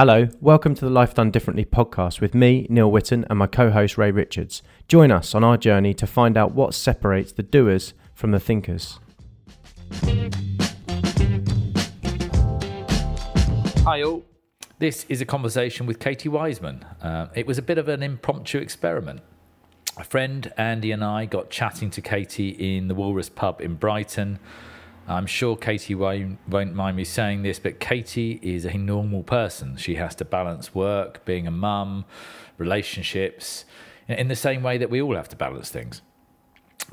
Hello, welcome to the Life Done Differently podcast with me, Neil Witten, and my co host Ray Richards. Join us on our journey to find out what separates the doers from the thinkers. Hi all. This is a conversation with Katie Wiseman. Uh, it was a bit of an impromptu experiment. A friend, Andy, and I got chatting to Katie in the Walrus pub in Brighton. I'm sure Katie won't, won't mind me saying this, but Katie is a normal person. She has to balance work, being a mum, relationships, in the same way that we all have to balance things.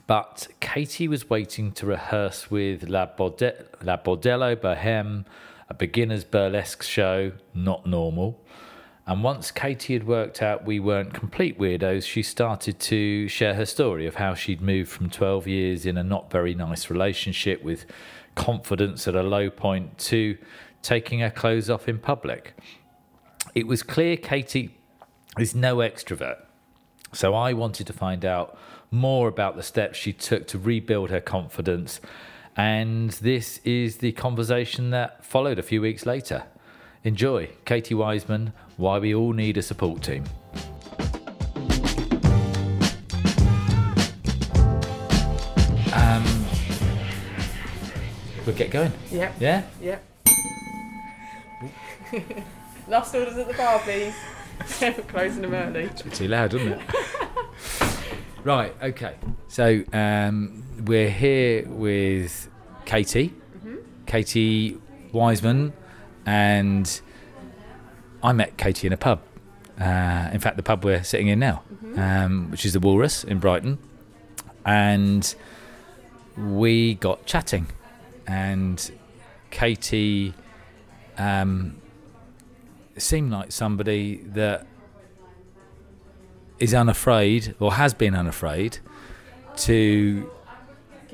But Katie was waiting to rehearse with La, Borde- La Bordello Boheme, a beginner's burlesque show, not normal. And once Katie had worked out we weren't complete weirdos, she started to share her story of how she'd moved from 12 years in a not very nice relationship with confidence at a low point to taking her clothes off in public. It was clear Katie is no extrovert. So I wanted to find out more about the steps she took to rebuild her confidence. And this is the conversation that followed a few weeks later. Enjoy Katie Wiseman, Why We All Need a Support Team. Um, we'll get going. Yep. Yeah? Yep. Last orders at the bar, please. Closing them early. It's a bit too loud, isn't it? right, okay. So um, we're here with Katie, Katie Wiseman, and I met Katie in a pub. Uh, in fact, the pub we're sitting in now, um, which is the Walrus in Brighton. And we got chatting, and Katie um, seemed like somebody that is unafraid or has been unafraid to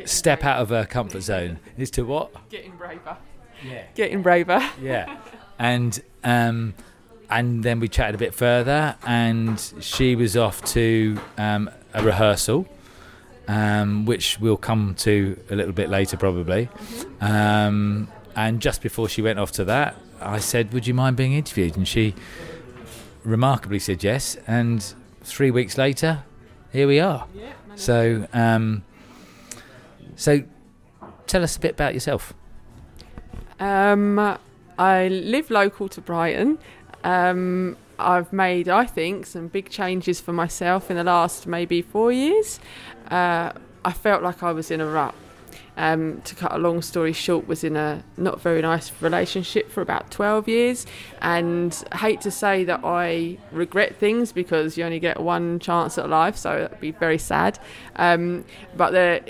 step out of her comfort zone. Is to what? Getting braver. Yeah. Getting braver. Yeah. And um, and then we chatted a bit further, and she was off to um, a rehearsal, um, which we'll come to a little bit later, probably. Um, and just before she went off to that, I said, "Would you mind being interviewed?" And she remarkably said yes. And three weeks later, here we are. So, um, so tell us a bit about yourself. Um, I live local to Brighton. Um, I've made, I think, some big changes for myself in the last maybe four years. Uh, I felt like I was in a rut. Um, to cut a long story short, was in a not very nice relationship for about 12 years, and hate to say that I regret things because you only get one chance at life, so that'd be very sad. Um, but there,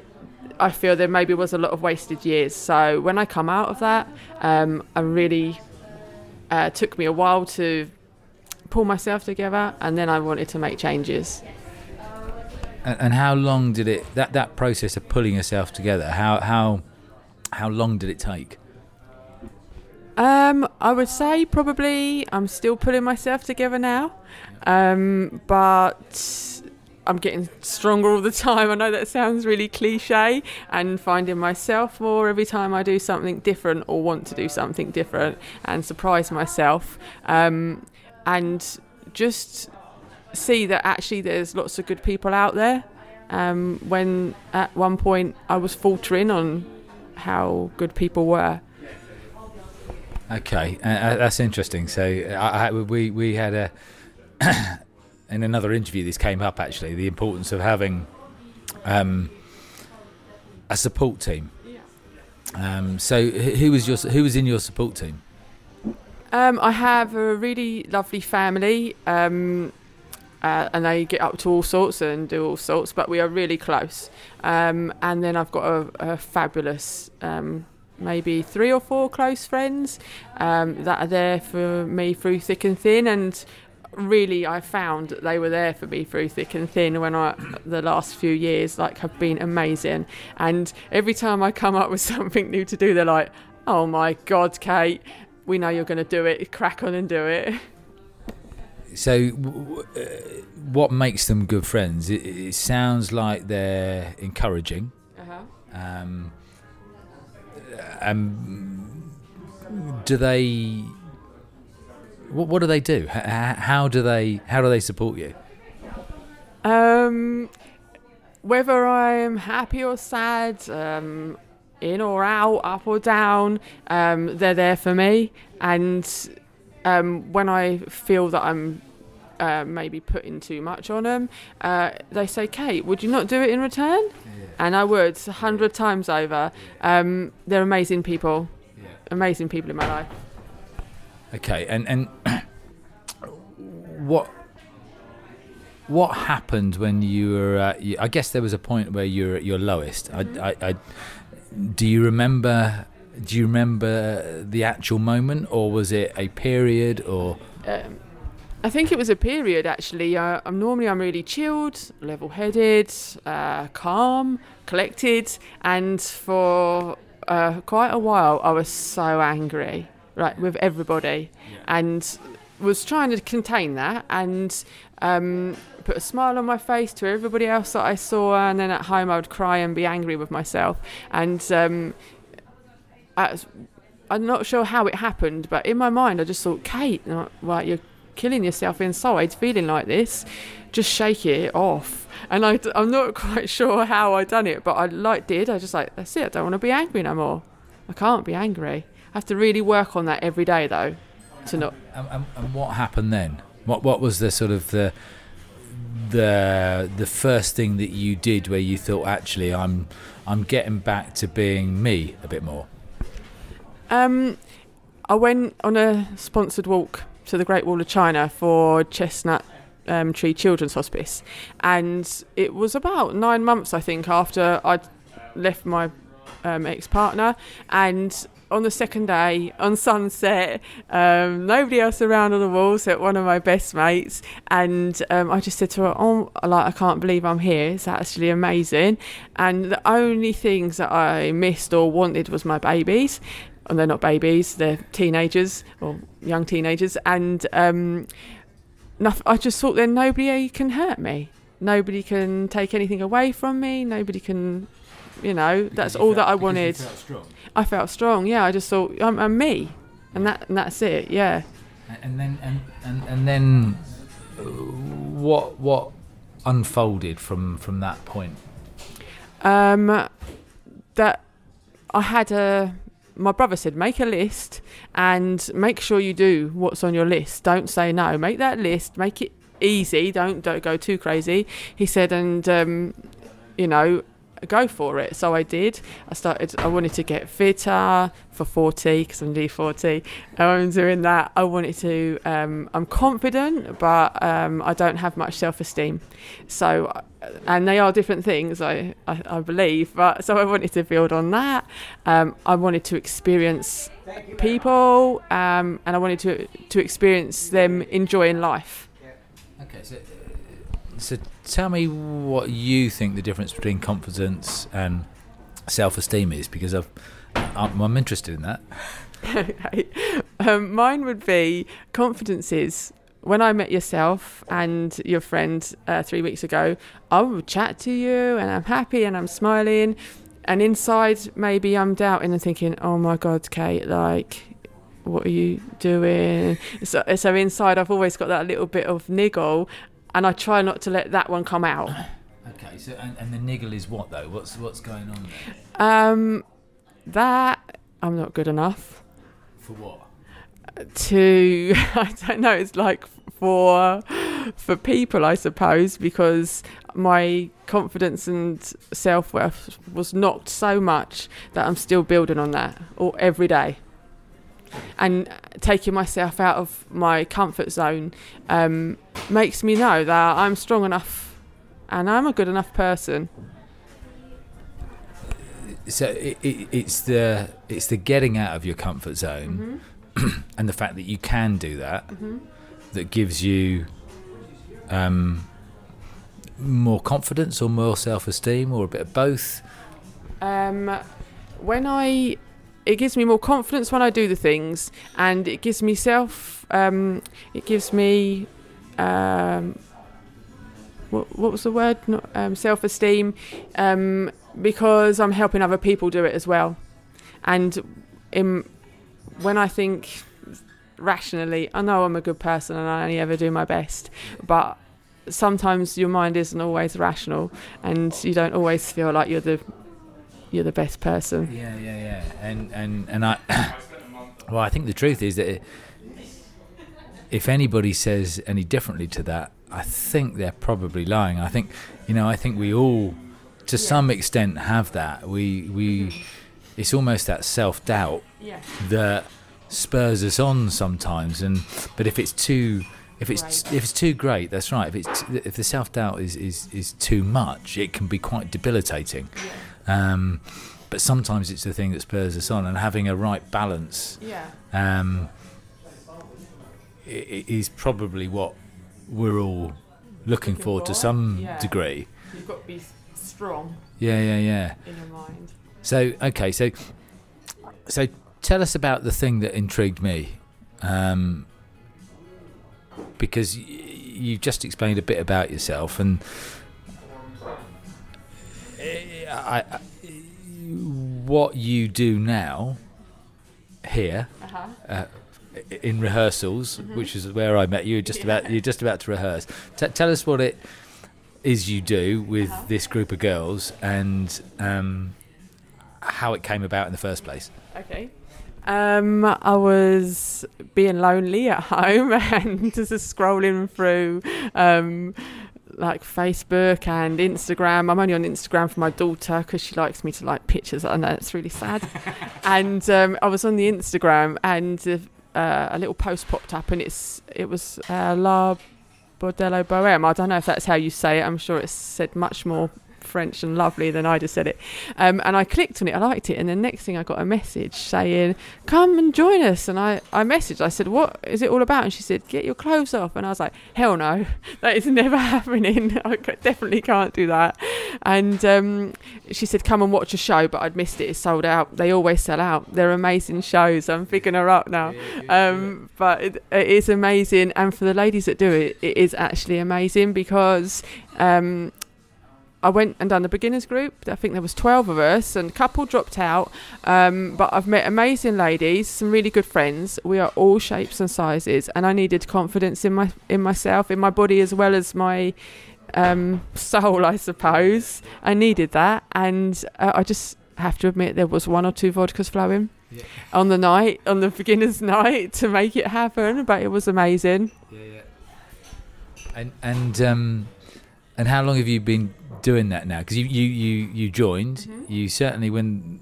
I feel there maybe was a lot of wasted years. So when I come out of that, um, I really uh, took me a while to pull myself together, and then I wanted to make changes. And, and how long did it that that process of pulling yourself together? How how how long did it take? Um, I would say probably I'm still pulling myself together now, um, but I'm getting stronger all the time. I know that sounds really cliche, and finding myself more every time I do something different or want to do something different and surprise myself, um, and just see that actually there's lots of good people out there. Um, when at one point I was faltering on how good people were. Okay, uh, uh, that's interesting. So I, I, we we had a in another interview. This came up actually the importance of having um, a support team. Um, so who was your who was in your support team? Um, I have a really lovely family, um, uh, and they get up to all sorts and do all sorts, but we are really close. Um, and then I've got a, a fabulous, um, maybe three or four close friends um, that are there for me through thick and thin. And really, I found that they were there for me through thick and thin when I, the last few years, like, have been amazing. And every time I come up with something new to do, they're like, oh my God, Kate we know you're going to do it. Crack on and do it. So, w- w- uh, what makes them good friends? It, it sounds like they're encouraging. Uh-huh. Um, um, do they what, what do they do? How do they how do they support you? Um, whether I'm happy or sad, um, in or out, up or down, um, they're there for me. And um, when I feel that I'm uh, maybe putting too much on them, uh, they say, Kate, would you not do it in return? And I would, a hundred times over. Um, they're amazing people, amazing people in my life. Okay, and and what what happened when you were? At, I guess there was a point where you were at your lowest. I, I, I, do you remember? Do you remember the actual moment, or was it a period? Or Um, I think it was a period actually. Uh, I'm normally I'm really chilled, level-headed, uh, calm, collected, and for uh, quite a while I was so angry, right, with everybody, and was trying to contain that and um, put a smile on my face to everybody else that I saw, and then at home I would cry and be angry with myself, and um, at, I'm not sure how it happened, but in my mind I just thought, Kate, right, you're killing yourself inside, feeling like this. Just shake it off. And I, am not quite sure how I done it, but I like did. I just like that's it. I don't want to be angry no more. I can't be angry. Have to really work on that every day though, to not. and, and, and what happened then? What what was the sort of the the the first thing that you did where you thought actually I'm I'm getting back to being me a bit more? Um, I went on a sponsored walk to the Great Wall of China for Chestnut um, Tree Children's Hospice, and it was about nine months, I think, after I'd left my um, ex-partner, and on the second day on sunset um, nobody else around on the wall except one of my best mates. And um, I just said to her oh like I can't believe I'm here. It's actually amazing. And the only things that I missed or wanted was my babies. And they're not babies they're teenagers or young teenagers. And um, I just thought then nobody can hurt me. Nobody can take anything away from me. Nobody can you know that's all that I wanted I felt strong. Yeah, I just thought I'm, I'm me, and that and that's it. Yeah. And then and and, and then uh, what what unfolded from from that point? Um, that I had a. My brother said, make a list and make sure you do what's on your list. Don't say no. Make that list. Make it easy. Don't don't go too crazy. He said, and um, you know, go for it. So I did. I started. I wanted to get fitter for forty because I'm nearly forty. I'm doing that. I wanted to. Um, I'm confident, but um, I don't have much self-esteem. So, and they are different things. I, I, I believe. But so I wanted to build on that. Um, I wanted to experience people, um, and I wanted to to experience them enjoying life. Okay, so so tell me what you think the difference between confidence and self-esteem is because I've, I'm, I'm interested in that. okay. Um, mine would be confidence is when I met yourself and your friend uh, three weeks ago, I would chat to you and I'm happy and I'm smiling. And inside, maybe I'm doubting and thinking, oh my God, Kate, like, what are you doing? So, so inside, I've always got that little bit of niggle and I try not to let that one come out. Okay, so and, and the niggle is what though? What's what's going on there? Um, that I'm not good enough. For what? to I don't know it's like for for people I suppose because my confidence and self-worth was knocked so much that I'm still building on that all every day and taking myself out of my comfort zone um, makes me know that I'm strong enough and I'm a good enough person. So it, it, it's the it's the getting out of your comfort zone and the fact that you can do that that gives you um, more confidence or more self-esteem or a bit of both. Um, when I, it gives me more confidence when I do the things, and it gives me self. Um, it gives me, um, what what was the word? Not um, self-esteem, um, because I'm helping other people do it as well, and in when I think rationally, I know I'm a good person and I only ever do my best, but sometimes your mind isn't always rational, and you don't always feel like you're the you're the best person. Yeah, yeah, yeah. And and and I, well, I think the truth is that it, if anybody says any differently to that, I think they're probably lying. I think, you know, I think we all, to Yeah. some extent, have that. We we, it's almost that self doubt Yeah. that spurs us on sometimes. And but if it's too if it's Great. if it's too great, that's right. If it's if the self doubt is, is is too much, it can be quite debilitating. Um, but sometimes it's the thing that spurs us on, and having a right balance Yeah. um, is probably what we're all looking, Looking for to some yeah. degree. You've got to be strong Yeah, yeah, yeah. in your mind. So okay, so so tell us about the thing that intrigued me, um, because you've just explained a bit about yourself, and I, I, what you do now here Uh-huh. uh, in rehearsals, which is where I met you. You're just about you're just about to rehearse. T- tell us what it is you do with Uh-huh. this group of girls and um, how it came about in the first place. Okay. Um, I was being lonely at home and just scrolling through um, like Facebook and Instagram. I'm only on Instagram for my daughter because she likes me to like pictures. I know it's really sad. and um, I was on the Instagram and uh, a little post popped up and it's it was uh, La Bordello Bohème. I don't know if that's how you say it. I'm sure it's said much more French and lovely than I just said it. Um, and I clicked on it, I liked it, and the next thing I got a message saying, "Come and join us." And I, I messaged, I said, "What is it all about?" And she said, "Get your clothes off." And I was like, "Hell no, that is never happening. I definitely can't do that." And um, she said, "Come and watch a show," but I'd missed it. It's sold out. They always sell out. They're amazing shows. I'm picking her up now. Um, but it, it is amazing, and for the ladies that do it, it is actually amazing because. Um, I went and done the beginners group. I think there was 12 of us, and a couple dropped out. Um, but I've met amazing ladies, some really good friends. We are all shapes and sizes, and I needed confidence in my in myself, in my body, as well as my um, soul, I suppose. I needed that, and uh, I just have to admit there was one or two vodkas flowing Yeah. on the night, on the beginners' night, to make it happen. But it was amazing. Yeah, yeah. And and um, and how long have you been doing that now? Because you, you you you joined. Mhm. You certainly when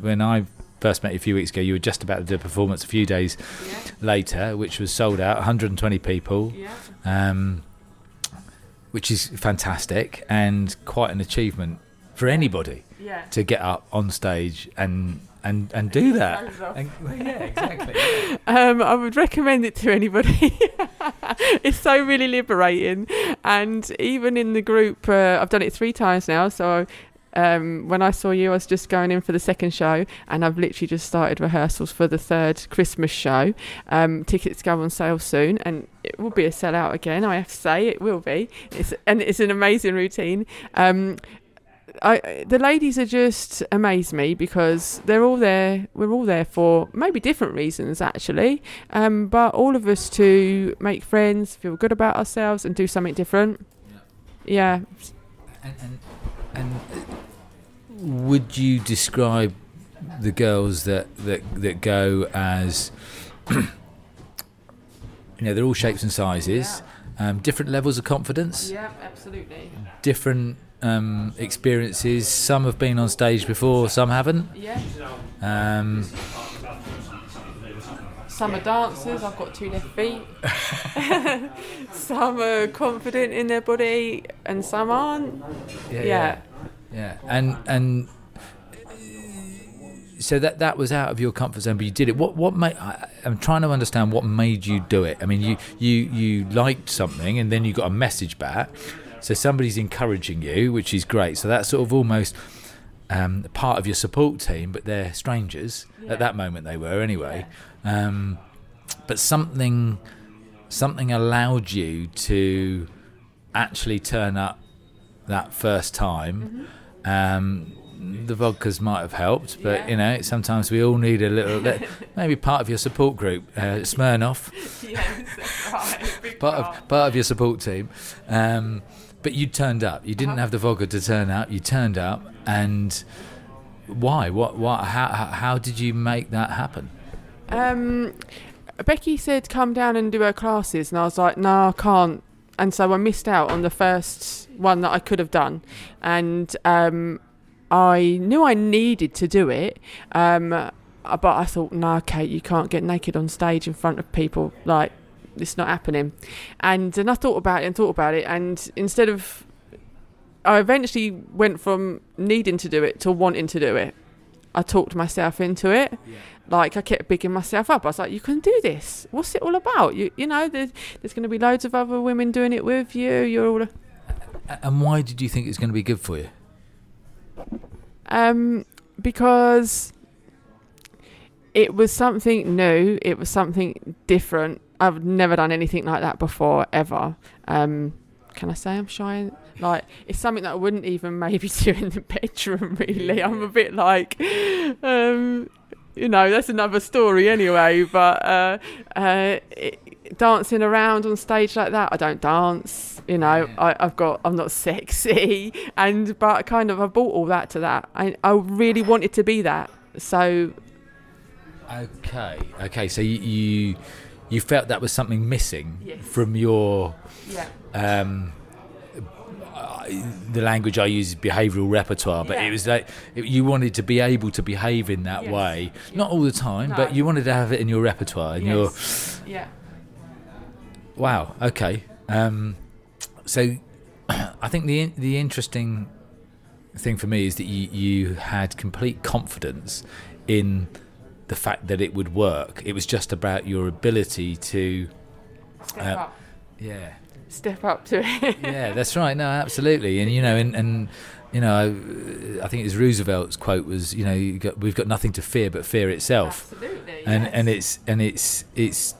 when I first met you a few weeks ago, you were just about to do a performance a few days Yeah, later, which was sold out, 120 people, yeah, um, which is fantastic and quite an achievement for anybody yeah. to get up on stage and and and do that. And, well, yeah, exactly. Um, I would recommend it to anybody. it's so really liberating, and even in the group, uh, I've done it three times now. So um, when I saw you, I was just going in for the second show, and I've literally just started rehearsals for the third Christmas show. Um, tickets go on sale soon, and it will be a sellout again. I have to say, it will be. It's and it's an amazing routine. Um, I, the ladies are just amaze me because they're all there. We're all there for maybe different reasons, actually, um, but all of us to make friends, feel good about ourselves, and do something different. Yeah, And, and, and uh, would you describe the girls that, that, that go as, you know, they're all shapes and sizes, um, different levels of confidence, yeah, absolutely. different um, experiences. Some have been on stage before, some haven't. Yeah, Um, some are dancers. I've got two left feet. some are confident in their body, and some aren't. yeah, yeah. yeah. And and so that that was out of your comfort zone, but you did it. What what made? I, I'm trying to understand what made you do it. I mean, you you you liked something, and then you got a message back. So somebody's encouraging you, which is great. So that's sort of almost um, part of your support team, but they're strangers Yeah. at that moment. They were anyway. Um, but something something allowed you to actually turn up that first time. Um, the vodkas might have helped, but Yeah. you know, sometimes we all need a little, maybe part of your support group, uh, Smirnoff, yes, right. Part part. of part of your support team. Um, but you turned up. You didn't Uh-huh. have the vodka to turn up. You turned up, and why? What? What? How? How, did you make that happen? Um, Becky said come down and do her classes, and I was like, no, I can't. And so I missed out on the first one that I could have done, and um, I knew I needed to do it. Um, uh, but I thought, no, Kate, you can't get naked on stage in front of people. Like, it's not happening. And then I thought about it and thought about it, and instead of, I eventually went from needing to do it to wanting to do it. I talked myself into it like I kept bigging myself up. I was like, "You can do this. What's it all about? You, you know, there's, there's going to be loads of other women doing it with you. You're all." A- And why did you think it's going to be good for you? Um, because it was something new. It was something different. I've never done anything like that before ever. Um, can I say I'm shy? Like it's something that I wouldn't even maybe do in the bedroom. Really, I'm a bit like, um, you know, that's another story anyway. But uh, uh, it, dancing around on stage like that, I don't dance. You know, I, I've got, I'm not sexy, and but kind of I brought all that to that. I, I really wanted to be that. So Okay. Okay. So you you, you felt that was something missing Yes. from your yeah, um, I- the language I use is behavioural repertoire, but Yeah. it was like it, you wanted to be able to behave in that Yes. way, not all the time, No. but you wanted to have it in your repertoire. In your yeah. wow, okay. Um, so I think the the interesting thing for me is that you you had complete confidence in the fact that it would work. It was just about your ability to Step Uh, up, yeah step up to it. yeah, that's right. No, absolutely. And you know, and, and you know, I think it's Roosevelt's quote was, you know, you got, we've got nothing to fear but fear itself. Absolutely. And yes. and it's and it's it's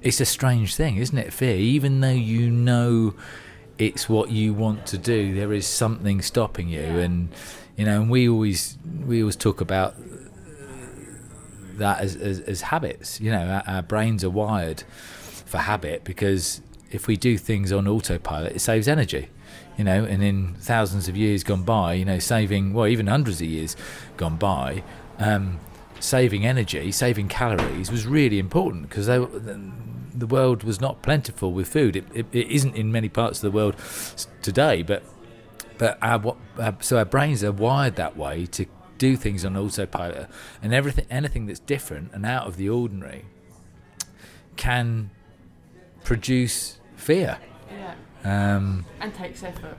it's a strange thing, isn't it? Fear, even though you know it's what you want to do, there is something stopping you. Yeah. And you know, and we always we always talk about that as as, as habits. You know, our, our brains are wired for habit because if we do things on autopilot, it saves energy. You know, and in thousands of years gone by, you know, saving well, even hundreds of years gone by, um, saving energy, saving calories was really important because the world was not plentiful with food. It, it, it isn't in many parts of the world today, but but our, our, so our brains are wired that way to do things on autopilot, and everything, anything that's different and out of the ordinary, can produce fear. yeah, Um, and takes effort.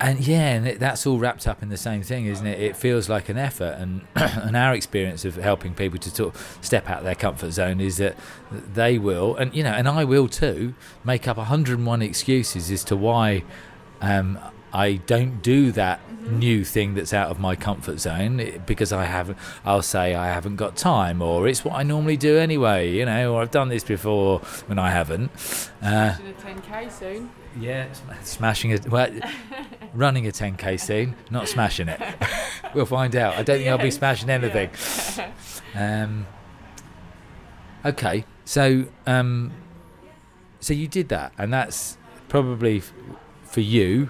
and yeah, and it, that's all wrapped up in the same thing, isn't it? It feels like an effort, and and our experience of helping people to sort of step out of their comfort zone is that they will, and you know, and I will too, make up 101 excuses as to why um, I don't do that new thing that's out of my comfort zone because I haven't. I'll say I haven't got time, or it's what I normally do anyway, you know, or I've done this before when I haven't. Uh, a 10k soon. yeah, sm- smashing it. Well, running a 10k soon, not smashing it. we'll find out. I don't think I'll be smashing anything. Um, okay, so um, so you did that, and that's probably f- for you,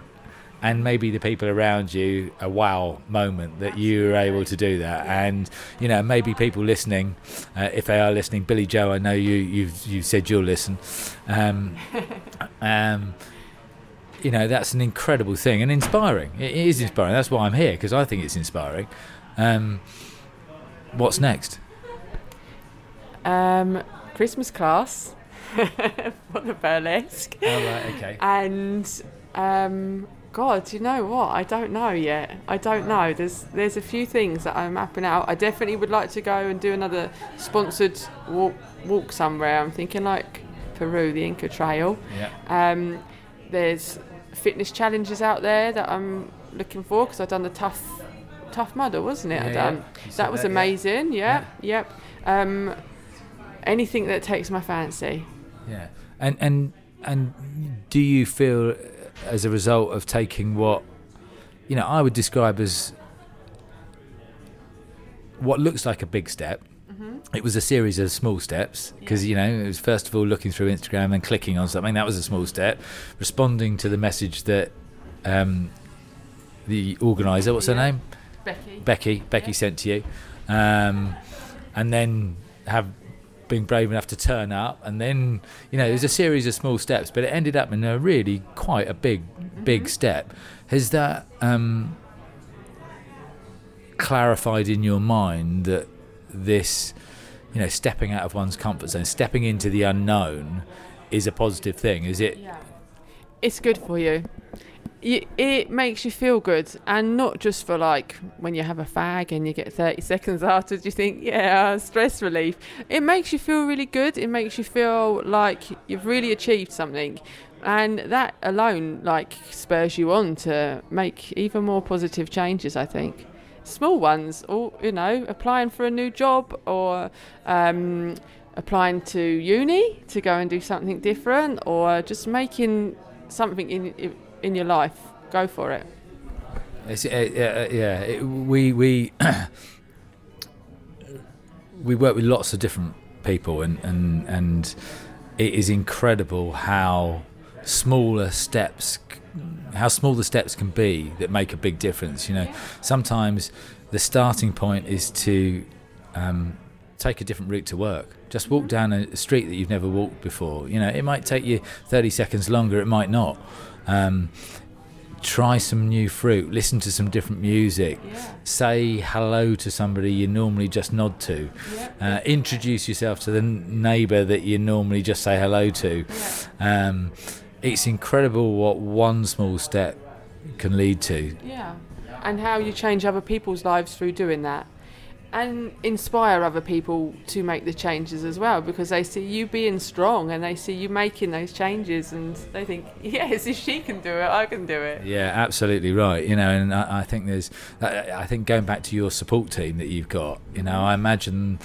and maybe the people around you, a wow moment that you were able to do that, and you know maybe people listening, uh, if they are listening, Billy Joe, I know you you've you said you'll listen. Um, um, you know that's an incredible thing and inspiring. It is inspiring. That's why I'm here because I think it's inspiring. Um, what's next? Um, Christmas class for the burlesque. Oh, right, okay. and um, God, you know what? I don't know yet. I don't know. There's there's a few things that I'm mapping out. I definitely would like to go and do another sponsored walk walk somewhere. I'm thinking like Peru, the Inca Trail. Yeah. Um, there's fitness challenges out there that I'm looking for because I've done the tough tough mudder, wasn't it? Yeah, I done. yeah. That was that, yeah. amazing. Yeah, yep. Um, anything that takes my fancy. Yeah. And and and do you feel, as a result of taking what you know, I would describe as what looks like a big step. It was a series of small steps because you know it was first of all looking through Instagram and clicking on something. That was a small step. Responding to the message that um, the organizer, what's her name, Becky. Becky, Becky Yeah. sent to you, um, and then have been brave enough to turn up, and then you know there's a series of small steps, but it ended up in a really quite a big, big step. Has that um, clarified in your mind that this, you know, stepping out of one's comfort zone, stepping into the unknown, is a positive thing? Is it? Yeah. It's good for you. It makes you feel good, and not just for like when you have a fag and you get 30 seconds afterwards, you think, yeah, stress relief. It makes you feel really good. It makes you feel like you've really achieved something. And that alone, like, spurs you on to make even more positive changes, I think. Small ones, or, you know, applying for a new job or um, applying to uni to go and do something different or just making something in in your life go for it. It's, uh, uh, yeah, it, we we we work with lots of different people, and and and it is incredible how smaller steps, how small the steps can be that make a big difference. You know, sometimes the starting point is to um, take a different route to work. Just walk down a street that you've never walked before. You know, it might take you 30 seconds longer. It might not. Um, try some new fruit. Listen to some different music. yeah Say hello to somebody you normally just nod to. Uh, introduce yourself to the neighbour that you normally just say hello to. Um, it's incredible what one small step can lead to. yeah and how you change other people's lives through doing that and inspire other people to make the changes as well because they see you being strong and they see you making those changes and they think yes if she can do it i can do it Yeah, absolutely right. You know, and I, I think there's, I, think going back to your support team that you've got, you know, I imagine,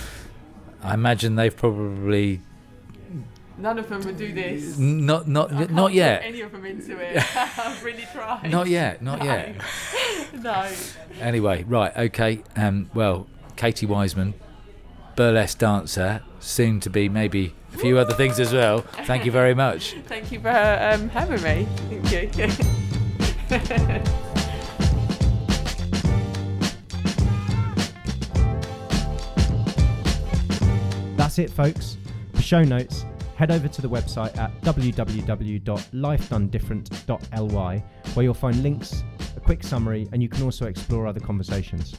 I imagine they've probably none of them would do this not, not, can't yet, any of them into it i've really tried not yet, not yet. no Anyway, right, okay. Um, well, Katie Wiseman, burlesque dancer, soon to be maybe a few other things as well. Thank you very much. Thank you for um, having me. Thank you. That's it, folks. For show notes, head over to the website at www.lifedonedifferent.ly where you'll find links, a quick summary, and you can also explore other conversations.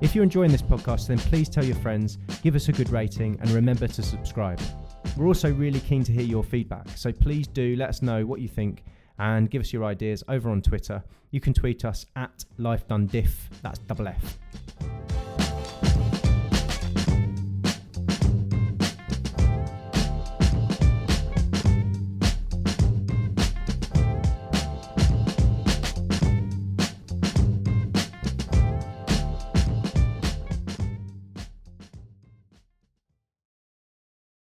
If you're enjoying this podcast, then please tell your friends, give us a good rating, and remember to subscribe. We're also really keen to hear your feedback, so please do let us know what you think and give us your ideas over on Twitter. You can tweet us at lifedonediff, that's double F.